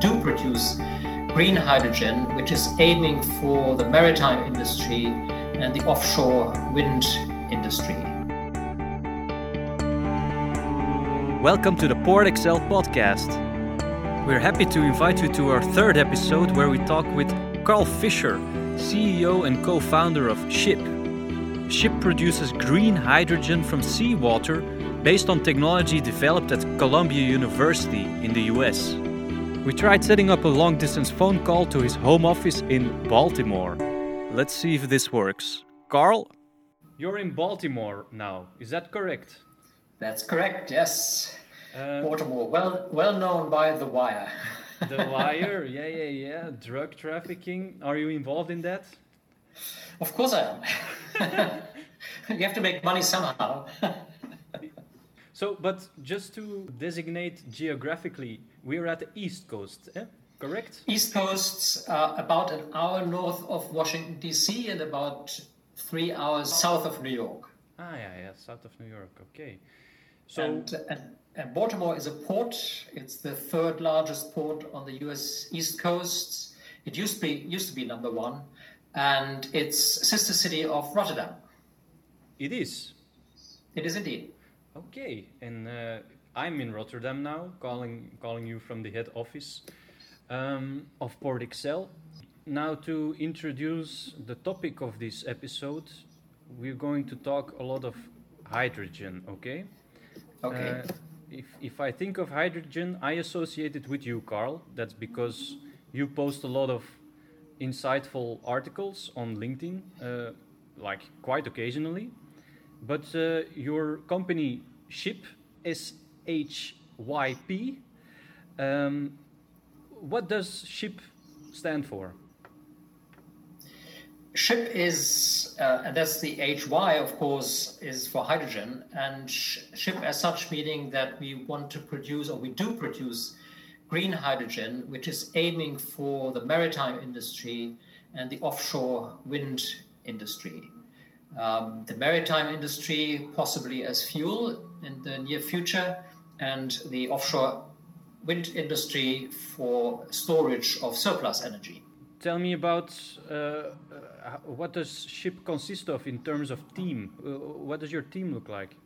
do produce green hydrogen, which is aiming for the maritime industry and the offshore wind industry. Welcome to the PortXL podcast. We're happy to invite you to our third episode where we talk with Carl Fischer, CEO and co founder of sHYP. sHYP produces green hydrogen from seawater based on technology developed at Columbia University in the US. We tried setting up a long distance phone call to his home office in Baltimore. Let's see if this works. Carl, you're in Baltimore now, is that correct? That's correct, yes. Uh, Baltimore, well, well known by The Wire. the Wire, yeah, yeah, yeah. Drug trafficking. Are you involved in that? Of course I am. you have to make money somehow. So, but just to designate geographically, we're at the East Coast, eh? correct? East Coast, uh, about an hour north of Washington, D.C., and about three hours south of New York. Ah, yeah, yeah, south of New York, okay. So, and, and, and Baltimore is a port. It's the third largest port on the U.S. East Coast. It used to be used to be number one, and it's sister city of Rotterdam. It is. It is indeed. Okay, and uh, I'm in Rotterdam now, calling calling you from the head office um, of PortXL. Now, to introduce the topic of this episode, we're going to talk a lot of hydrogen. Okay. Okay. Uh, if if I think of hydrogen, I associate it with you, Carl. That's because you post a lot of insightful articles on LinkedIn, uh, like quite occasionally. But uh, your company sHYP, S H Y P, um, what does sHYP stand for? sHYP is, uh, and that's the HY, of course, is for hydrogen. And SHIP, as such, meaning that we want to produce, or we do produce, green hydrogen, which is aiming for the maritime industry and the offshore wind industry um, the maritime industry, possibly as fuel in the near future, and the offshore wind industry for storage of surplus energy. Tell me about uh, uh, what does sHYP consist of in terms of team? Uh, what does your team look like?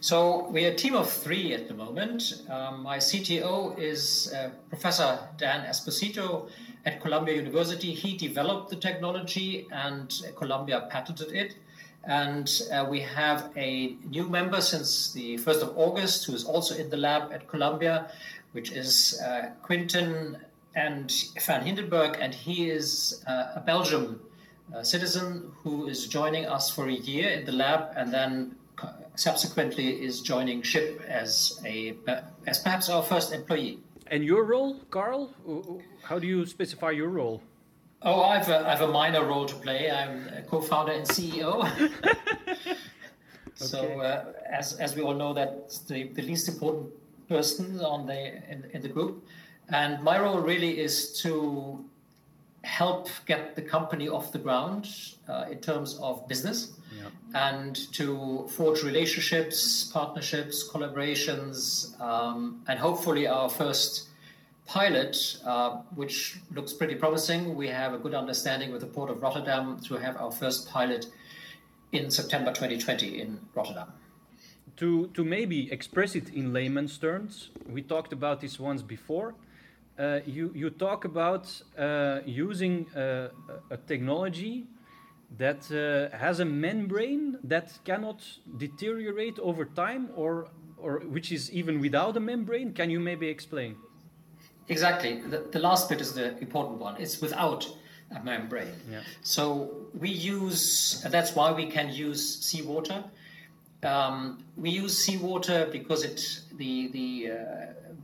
So we're a team of three at the moment. Um, my CTO is uh, Professor Dan Esposito at Columbia University. He developed the technology and Columbia patented it. And uh, we have a new member since the 1st of August who is also in the lab at Columbia, which is uh, Quinten and Van Hindenburg. And he is uh, a Belgian uh, citizen who is joining us for a year in the lab and then subsequently is joining sHYP as a as perhaps our first employee. And your role, Carl? How do you specify your role? Oh, I have a, I have a minor role to play. I'm a co-founder and CEO. okay. So, uh, as as we all know, that's the, the least important person on the in, in the group, and my role really is to help get the company off the ground uh, in terms of business and to forge relationships, partnerships, collaborations, um, and hopefully our first pilot, uh, which looks pretty promising. We have a good understanding with the Port of Rotterdam to have our first pilot in September 2020 in Rotterdam. To, to maybe express it in layman's terms, we talked about this once before. Uh, you, you talk about uh, using uh, a technology that uh, has a membrane that cannot deteriorate over time or or which is even without a membrane can you maybe explain exactly the, the last bit is the important one it's without a membrane yeah. so we use that's why we can use seawater um, we use seawater because it the the, uh,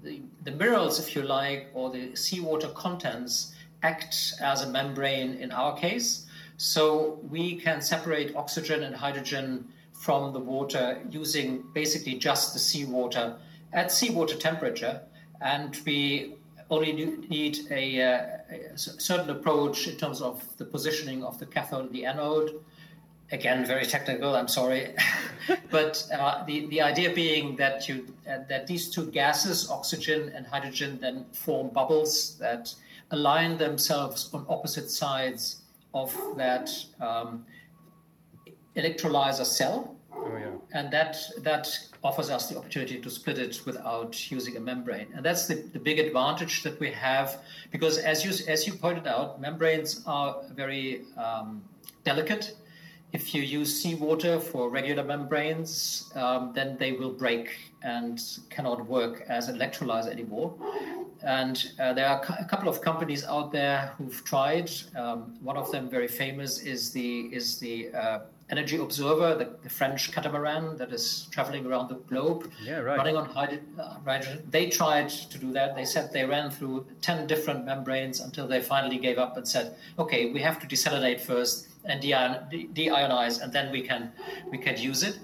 the the minerals if you like or the seawater contents act as a membrane in our case so we can separate oxygen and hydrogen from the water using basically just the seawater at seawater temperature. And we only need a, uh, a, certain approach in terms of the positioning of the cathode and the anode. Again very technical i'm sorry. But uh, the, the idea being that you uh, that these two gases oxygen and hydrogen then form bubbles that align themselves on opposite sides of that um, electrolyzer cell oh, yeah. and that that offers us the opportunity to split it without using a membrane and that's the, the big advantage that we have because as you as you pointed out membranes are very um, delicate if you use seawater for regular membranes, um, then they will break and cannot work as an electrolyzer anymore. And uh, there are a couple of companies out there who've tried. Um, one of them, very famous, is the is the uh, Energy Observer, the, the, French catamaran that is traveling around the globe, yeah, right. running on hydrogen. They tried to do that. They said they ran through ten different membranes until they finally gave up and said, "Okay, we have to desalinate first and deionize, and then we can we can use it."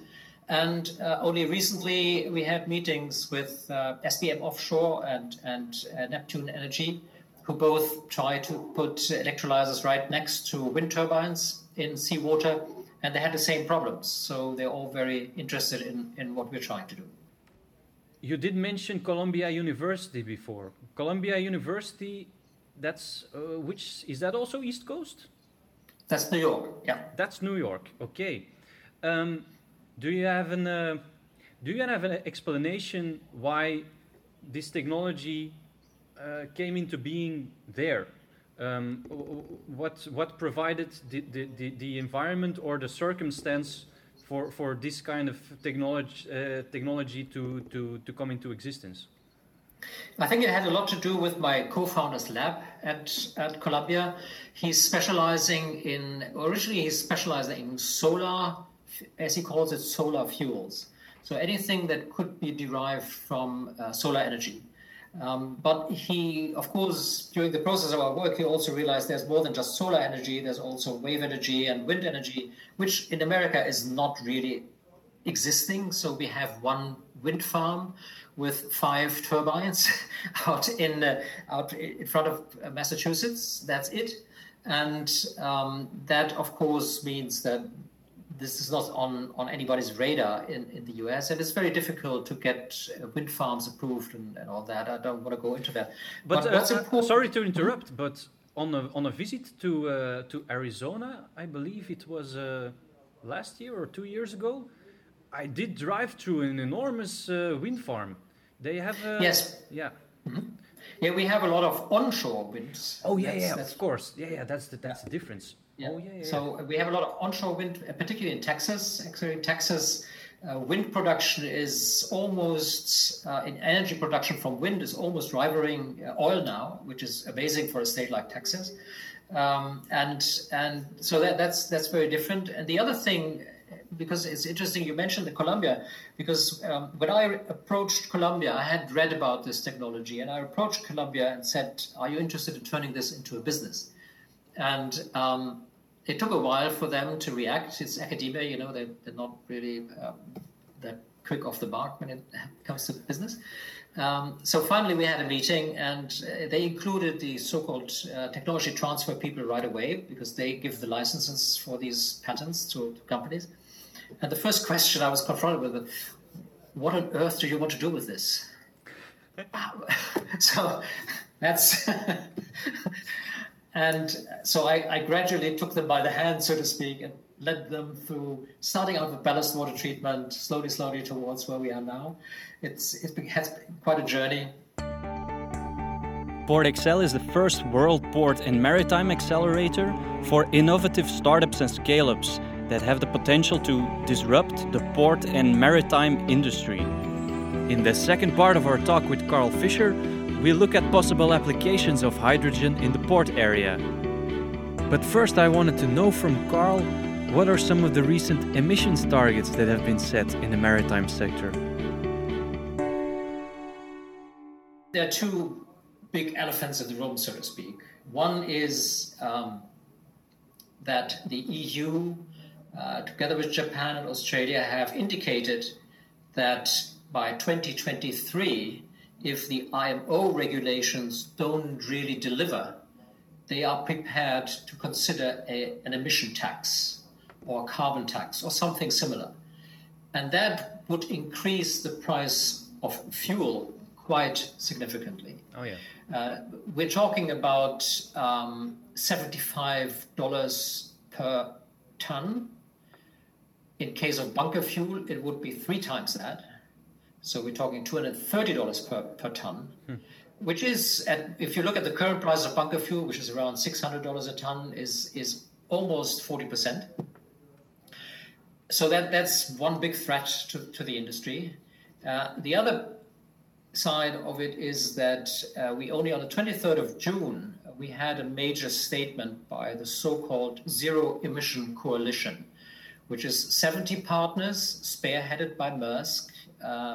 And uh, only recently we had meetings with uh, SBM Offshore and and uh, Neptune Energy, who both try to put electrolyzers right next to wind turbines in seawater, and they had the same problems. So they're all very interested in in what we're trying to do. You did mention Columbia University before. Columbia University, that's uh, which is that also East Coast? That's New York. Yeah. That's New York. Okay. Um, do you have an uh, do you have an explanation why this technology uh, came into being there? Um, what what provided the, the, the, environment or the circumstance for, for this kind of technology uh, technology to, to, to come into existence? I think it had a lot to do with my co-founder's lab at, at Columbia. He's specializing in, originally he's specializing in solar, as he calls it, solar fuels. So anything that could be derived from uh, solar energy. Um, but he, of course, during the process of our work, he also realized there's more than just solar energy. There's also wave energy and wind energy, which in America is not really existing. So we have one wind farm with five turbines out in uh, out in front of Massachusetts. That's it, and um, that of course means that this is not on, on anybody's radar in, in the US, and it's very difficult to get uh, wind farms approved and, and all that. I don't want to go into that. But, but uh, uh, sorry to interrupt, but on a on a visit to uh, to Arizona, I believe it was last year or two years ago. I did drive through an enormous uh, wind farm. They have uh, yes, yeah, mm-hmm. yeah. We have a lot of onshore winds. Oh yeah, that's, yeah, that's, of course. Yeah, yeah. That's the that's yeah. the difference. Yeah. Oh yeah, yeah. So we have a lot of onshore wind, uh, particularly in Texas. Actually, in Texas, uh, wind production is almost uh, in energy production from wind is almost rivaling uh, oil now, which is amazing for a state like Texas. Um, and and so that, that's that's very different. And the other thing because it's interesting you mentioned the Columbia, because um, when I approached Columbia, I had read about this technology, and I approached Columbia and said, "Are you interested in turning this into a business?" And um, it took a while for them to react. It's academia, you know, they, they're not really um, that quick off the mark when it comes to business. Um, so finally, we had a meeting, and uh, they included the so-called uh, technology transfer people right away because they give the licenses for these patents to, to companies. And the first question I was confronted with, what on earth do you want to do with this? so that's, and so I, I, gradually took them by the hand, so to speak, and led them through starting out with ballast water treatment, slowly, slowly towards where we are now. It's, been, has been quite a journey. PortXL is the first world port and maritime accelerator for innovative startups and scale ups that have the potential to disrupt the port and maritime industry. In the second part of our talk with Carl Fischer, we look at possible applications of hydrogen in the port area. But first, I wanted to know from Carl what are some of the recent emissions targets that have been set in the maritime sector? There are two big elephants in the room, so to speak. One is um, that the EU uh, together with Japan and Australia, have indicated that by 2023, if the IMO regulations don't really deliver, they are prepared to consider a, an emission tax or carbon tax or something similar. And that would increase the price of fuel quite significantly. Oh, yeah. Uh, we're talking about um, $75 per ton. In case of bunker fuel, it would be three times that. So we're talking $230 per, per ton, hmm. which is, at, if you look at the current price of bunker fuel, which is around $600 a ton, is, is almost 40%. So that, that's one big threat to, to the industry. Uh, the other side of it is that uh, we only on the 23rd of June we had a major statement by the so-called Zero Emission Coalition, which is 70 partners spearheaded by Maersk,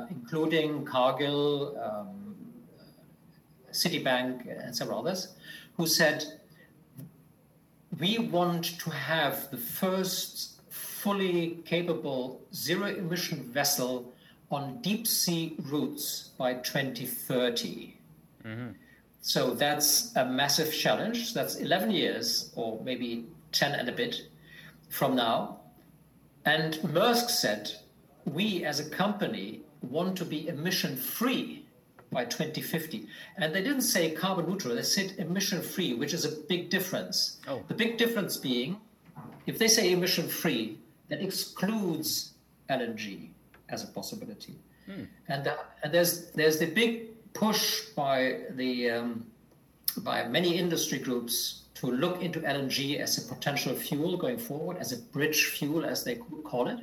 including Cargill, um, Citibank, and several others, who said we want to have the first fully capable zero emission vessel on deep sea routes by 2030. Mm-hmm. So that's a massive challenge. That's 11 years, or maybe 10 and a bit from now. And Maersk said, we as a company want to be emission free by 2050. And they didn't say carbon neutral, they said emission free, which is a big difference. Oh. The big difference being, if they say emission free, that excludes LNG as a possibility. Hmm. And, uh, and there's there's the big push by the um, by many industry groups to look into LNG as a potential fuel going forward, as a bridge fuel, as they call it.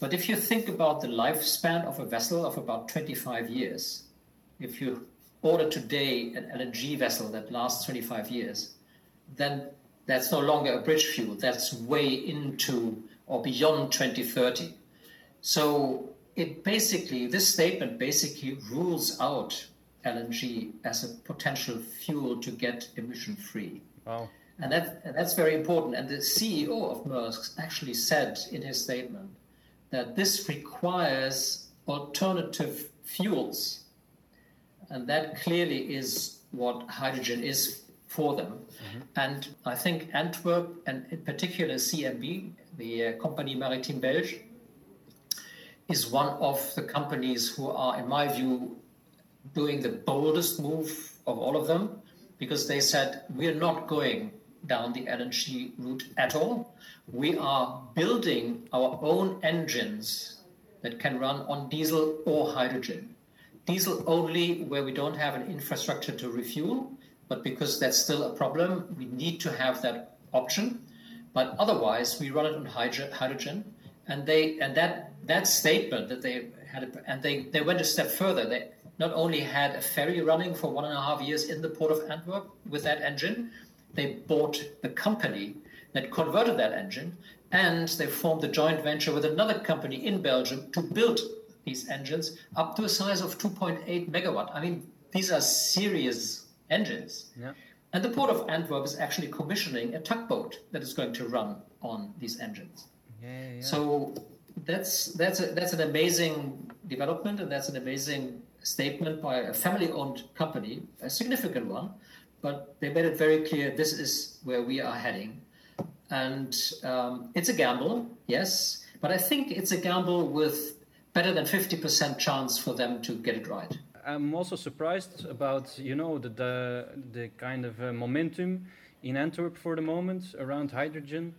But if you think about the lifespan of a vessel of about 25 years, if you order today an LNG vessel that lasts 25 years, then that's no longer a bridge fuel. That's way into or beyond 2030. So it basically, this statement basically rules out LNG as a potential fuel to get emission free. Wow. And, that, and that's very important. And the CEO of Maersk actually said in his statement that this requires alternative fuels. And that clearly is what hydrogen is for them. Mm-hmm. And I think Antwerp, and in particular CMB, the uh, Compagnie Maritime Belge, is one of the companies who are, in my view, doing the boldest move of all of them because they said, We're not going down the LNG route at all. We are building our own engines that can run on diesel or hydrogen. Diesel only where we don't have an infrastructure to refuel, but because that's still a problem, we need to have that option. But otherwise, we run it on hydrogen, and they and that that statement that they had, and they they went a step further. They not only had a ferry running for one and a half years in the port of Antwerp with that engine, they bought the company that converted that engine, and they formed a joint venture with another company in Belgium to build these engines up to a size of 2.8 megawatt. I mean, these are serious engines. Yeah. And the port of Antwerp is actually commissioning a tugboat that is going to run on these engines. Yeah, yeah. So that's that's a, that's an amazing development, and that's an amazing statement by a family-owned company, a significant one. But they made it very clear this is where we are heading, and um, it's a gamble, yes, but I think it's a gamble with better than fifty percent chance for them to get it right. I'm also surprised about you know the the, the kind of uh, momentum in Antwerp for the moment around hydrogen,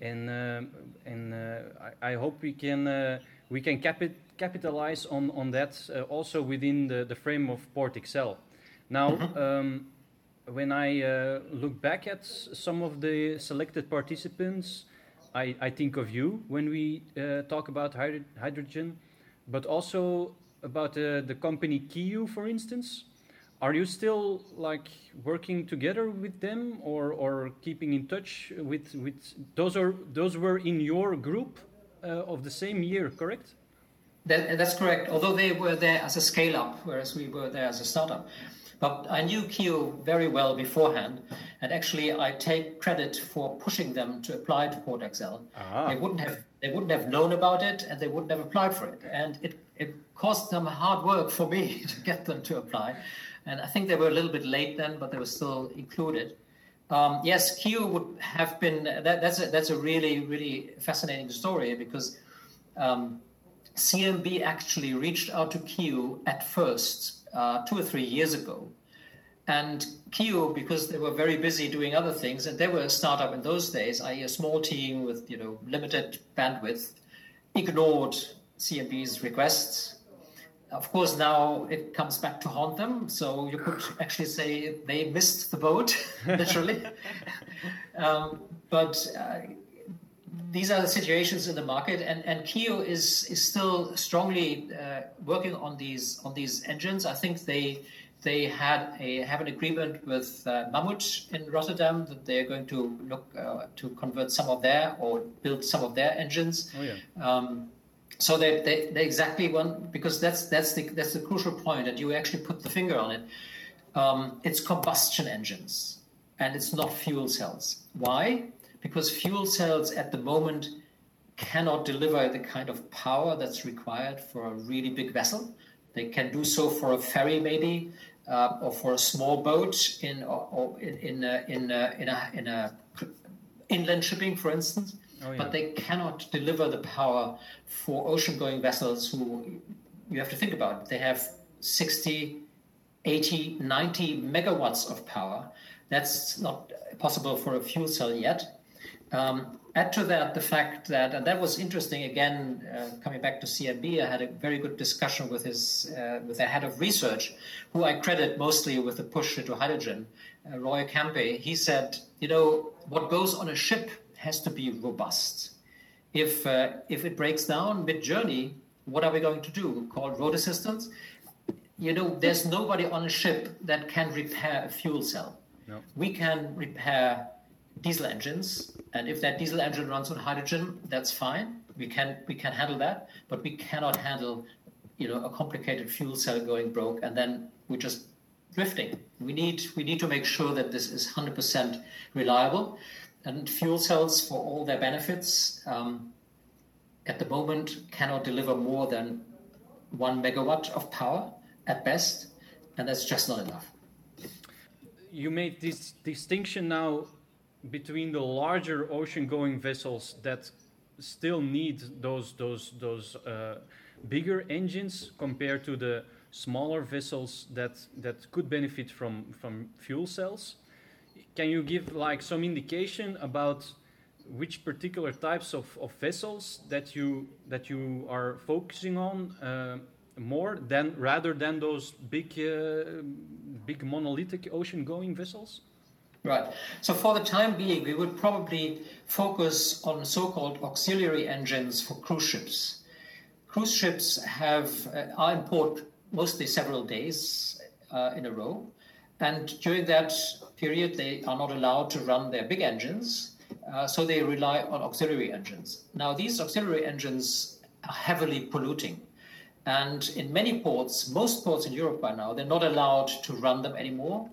and uh, and uh, I, I, hope we can uh, we can capi- capitalize on on that uh, also within the, the frame of PortXL. Now. Mm-hmm. Um, when I uh, look back at some of the selected participants, I, I think of you when we talk about hydro- hydrogen, but also about uh, the company Kiu, for instance. Are you still like working together with them, or, or keeping in touch with with those are those were in your group uh, of the same year, correct? That, that's correct. Although they were there as a scale up, whereas we were there as a startup. But I knew Kiu very well beforehand, and actually I take credit for pushing them to apply to PortXL. Ah. They wouldn't have they wouldn't have known about it, and they wouldn't have applied for it. And it it cost them hard work for me to get them to apply. And I think they were a little bit late then, but they were still included. Um, yes, Kiu would have been. That, that's a, that's a really really fascinating story because um, CMB actually reached out to Kiu at first uh, two or three years ago, and Kiu because they were very busy doing other things, and they were a startup in those days, i.e., a small team with you know limited bandwidth, ignored CMB's requests of course, now it comes back to haunt them. So you could actually say they missed the boat, literally. um, but uh, these are the situations in the market, and, and Kiu is is still strongly uh, working on these on these engines. I think they they had a have an agreement with uh, Mammoet in Rotterdam that they are going to look uh, to convert some of their or build some of their engines. Oh yeah. Um, so they, they, they exactly want because that's that's the that's the crucial point and you actually put the finger on it. Um, it's combustion engines and it's not fuel cells. Why? Because fuel cells at the moment cannot deliver the kind of power that's required for a really big vessel. They can do so for a ferry maybe, uh, or for a small boat in or, or in in a, in a, in a, in a inland shipping, for instance. Oh, yeah. But they cannot deliver the power for ocean going vessels who you have to think about. They have 60, 80, 90 megawatts of power. That's not possible for a fuel cell yet. Um, add to that the fact that, and that was interesting again, uh, coming back to CMB, I had a very good discussion with his, uh, with the head of research, who I credit mostly with the push into hydrogen, uh, Roy Campe. He said, you know, what goes on a ship has to be robust. If, uh, if it breaks down mid journey, what are we going to do? Call road assistance? You know, there's nobody on a ship that can repair a fuel cell. No. We can repair diesel engines, and if that diesel engine runs on hydrogen, that's fine. We can we can handle that, but we cannot handle, you know, a complicated fuel cell going broke, and then we're just drifting. We need we need to make sure that this is 100% reliable and fuel cells, for all their benefits, um, at the moment cannot deliver more than one megawatt of power at best, and that's just not enough. You made this distinction now between the larger ocean-going vessels that still need those those those uh, bigger engines compared to the smaller vessels that that could benefit from from fuel cells. Can you give like some indication about which particular types of, of vessels that you that you are focusing on uh, more than rather than those big uh, big monolithic ocean going vessels right so for the time being we would probably focus on so-called auxiliary engines for cruise ships cruise ships have uh, are in port mostly several days uh, in a row and during that period, they are not allowed to run their big engines, uh, so they rely on auxiliary engines. Now, these auxiliary engines are heavily polluting. And in many ports, most ports in Europe by now, they're not allowed to run them anymore.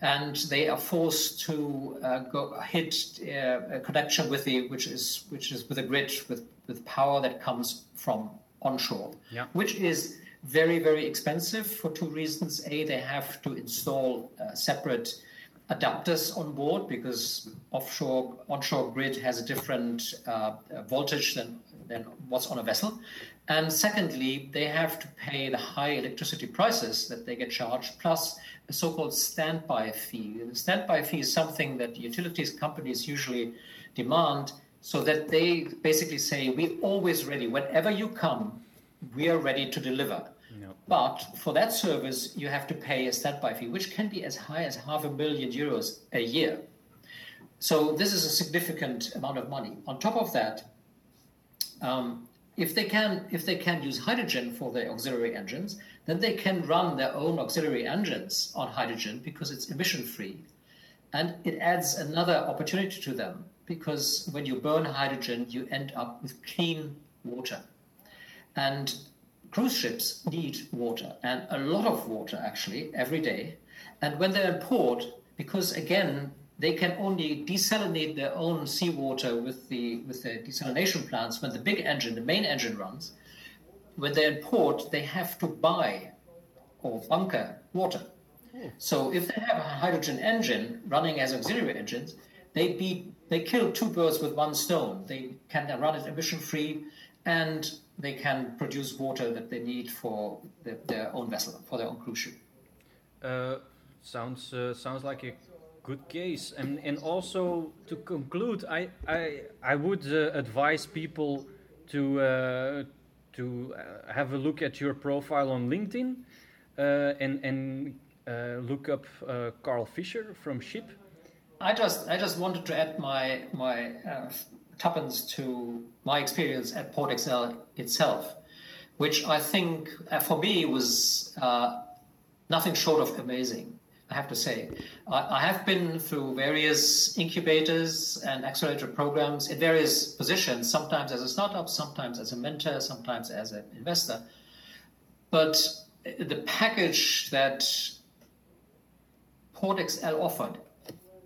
And they are forced to uh, go hit uh, a connection with the which is which is with a grid with, with power that comes from onshore, yeah. which is very, very expensive for two reasons. A, they have to install uh, separate adapters on board because offshore onshore grid has a different uh, voltage than, than what's on a vessel. And secondly, they have to pay the high electricity prices that they get charged, plus a so-called standby fee. The standby fee is something that utilities companies usually demand so that they basically say, we're always ready. Whenever you come, we are ready to deliver. But for that service, you have to pay a standby fee, which can be as high as half a million euros a year. So this is a significant amount of money. On top of that, um, if they can if they can use hydrogen for their auxiliary engines, then they can run their own auxiliary engines on hydrogen because it's emission free, and it adds another opportunity to them because when you burn hydrogen, you end up with clean water, and cruise ships need water and a lot of water actually every day. And when they're in port, because again, they can only desalinate their own seawater with the with the desalination plants when the big engine, the main engine runs. When they're in port, they have to buy or bunker water. So if they have a hydrogen engine running as auxiliary engines, they beat they kill two birds with one stone. They can run it emission free, and they can produce water that they need for the, their own vessel, for their own cruise ship. Uh, sounds uh, sounds like a good case. And and also to conclude, I I I would uh, advise people to uh, to uh, have a look at your profile on LinkedIn uh, and and look up Carl Fischer from sHYP. I just I just wanted to add my my tuppence to my experience at PortXL itself, which I think uh, for me was uh, nothing short of amazing. I have to say, I, I have been through various incubators and accelerator programs in various positions. Sometimes as a startup, sometimes as a mentor, sometimes as an investor. But the package that PortXL offered,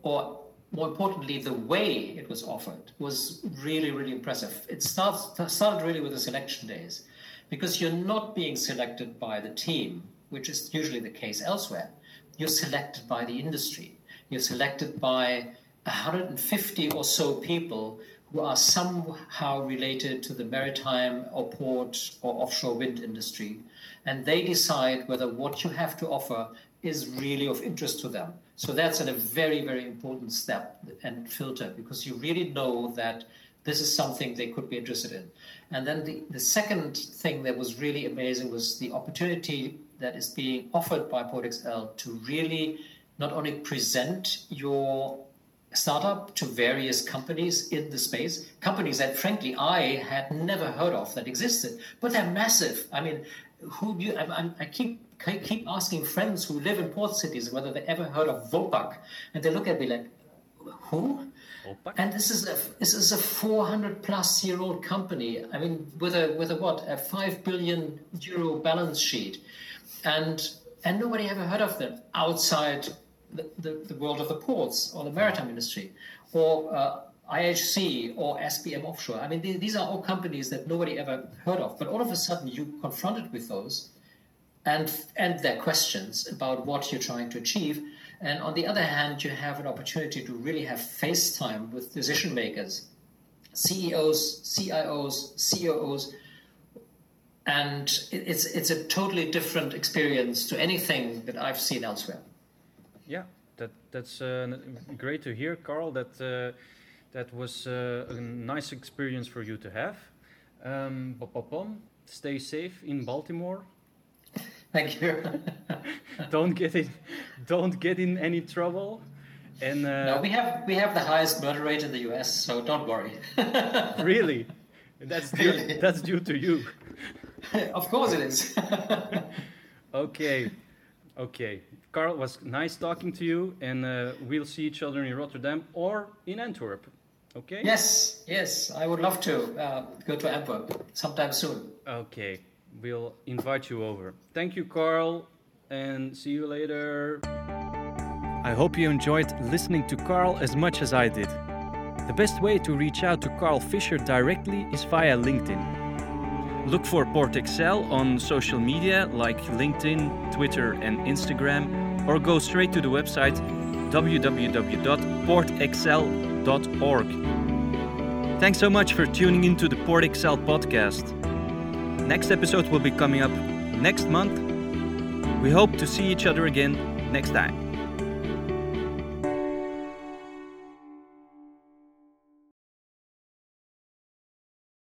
or more importantly, the way it was offered was really, really impressive. It starts, started really with the selection days because you're not being selected by the team, which is usually the case elsewhere. You're selected by the industry. You're selected by 150 or so people who are somehow related to the maritime or port or offshore wind industry. And they decide whether what you have to offer is really of interest to them. So that's a very, very important step and filter because you really know that this is something they could be interested in. And then the, the second thing that was really amazing was the opportunity that is being offered by PortXL to really not only present your startup to various companies in the space, companies that frankly I had never heard of that existed, but they're massive. I mean, who you, I, I keep I keep asking friends who live in port cities whether they ever heard of Vopak, and they look at me like, who? Vopak? And this is a this is a 400 plus year old company. I mean, with a with a what a five billion euro balance sheet, and and nobody ever heard of them outside the, the, the world of the ports or the maritime industry, or uh, IHC or SBM Offshore. I mean, these are all companies that nobody ever heard of. But all of a sudden, you're confronted with those and and their questions about what you're trying to achieve. And on the other hand, you have an opportunity to really have face time with decision makers, CEOs, CIOs, COOs, and it's it's a totally different experience to anything that I've seen elsewhere. Yeah, that that's uh, great to hear, Carl. That uh, that was uh, a nice experience for you to have. Um, stay safe in Baltimore Thank you. don't get in, don't get in any trouble. And uh, no, we have we have the highest murder rate in the U.S., so don't worry. really, that's due, really? that's due to you. of course it is. okay, okay. Carl, was nice talking to you, and uh, we'll see each other in Rotterdam or in Antwerp. Okay. Yes, yes, I would love to uh, go to Antwerp sometime soon. Okay we'll invite you over. Thank you, Carl, and see you later. I hope you enjoyed listening to Carl as much as I did. The best way to reach out to Carl Fischer directly is via LinkedIn. Look for PortXL on social media like LinkedIn, Twitter, and Instagram, or go straight to the website www.portxl.org. Thanks so much for tuning into the PortXL podcast. Next episode will be coming up next month. We hope to see each other again next time.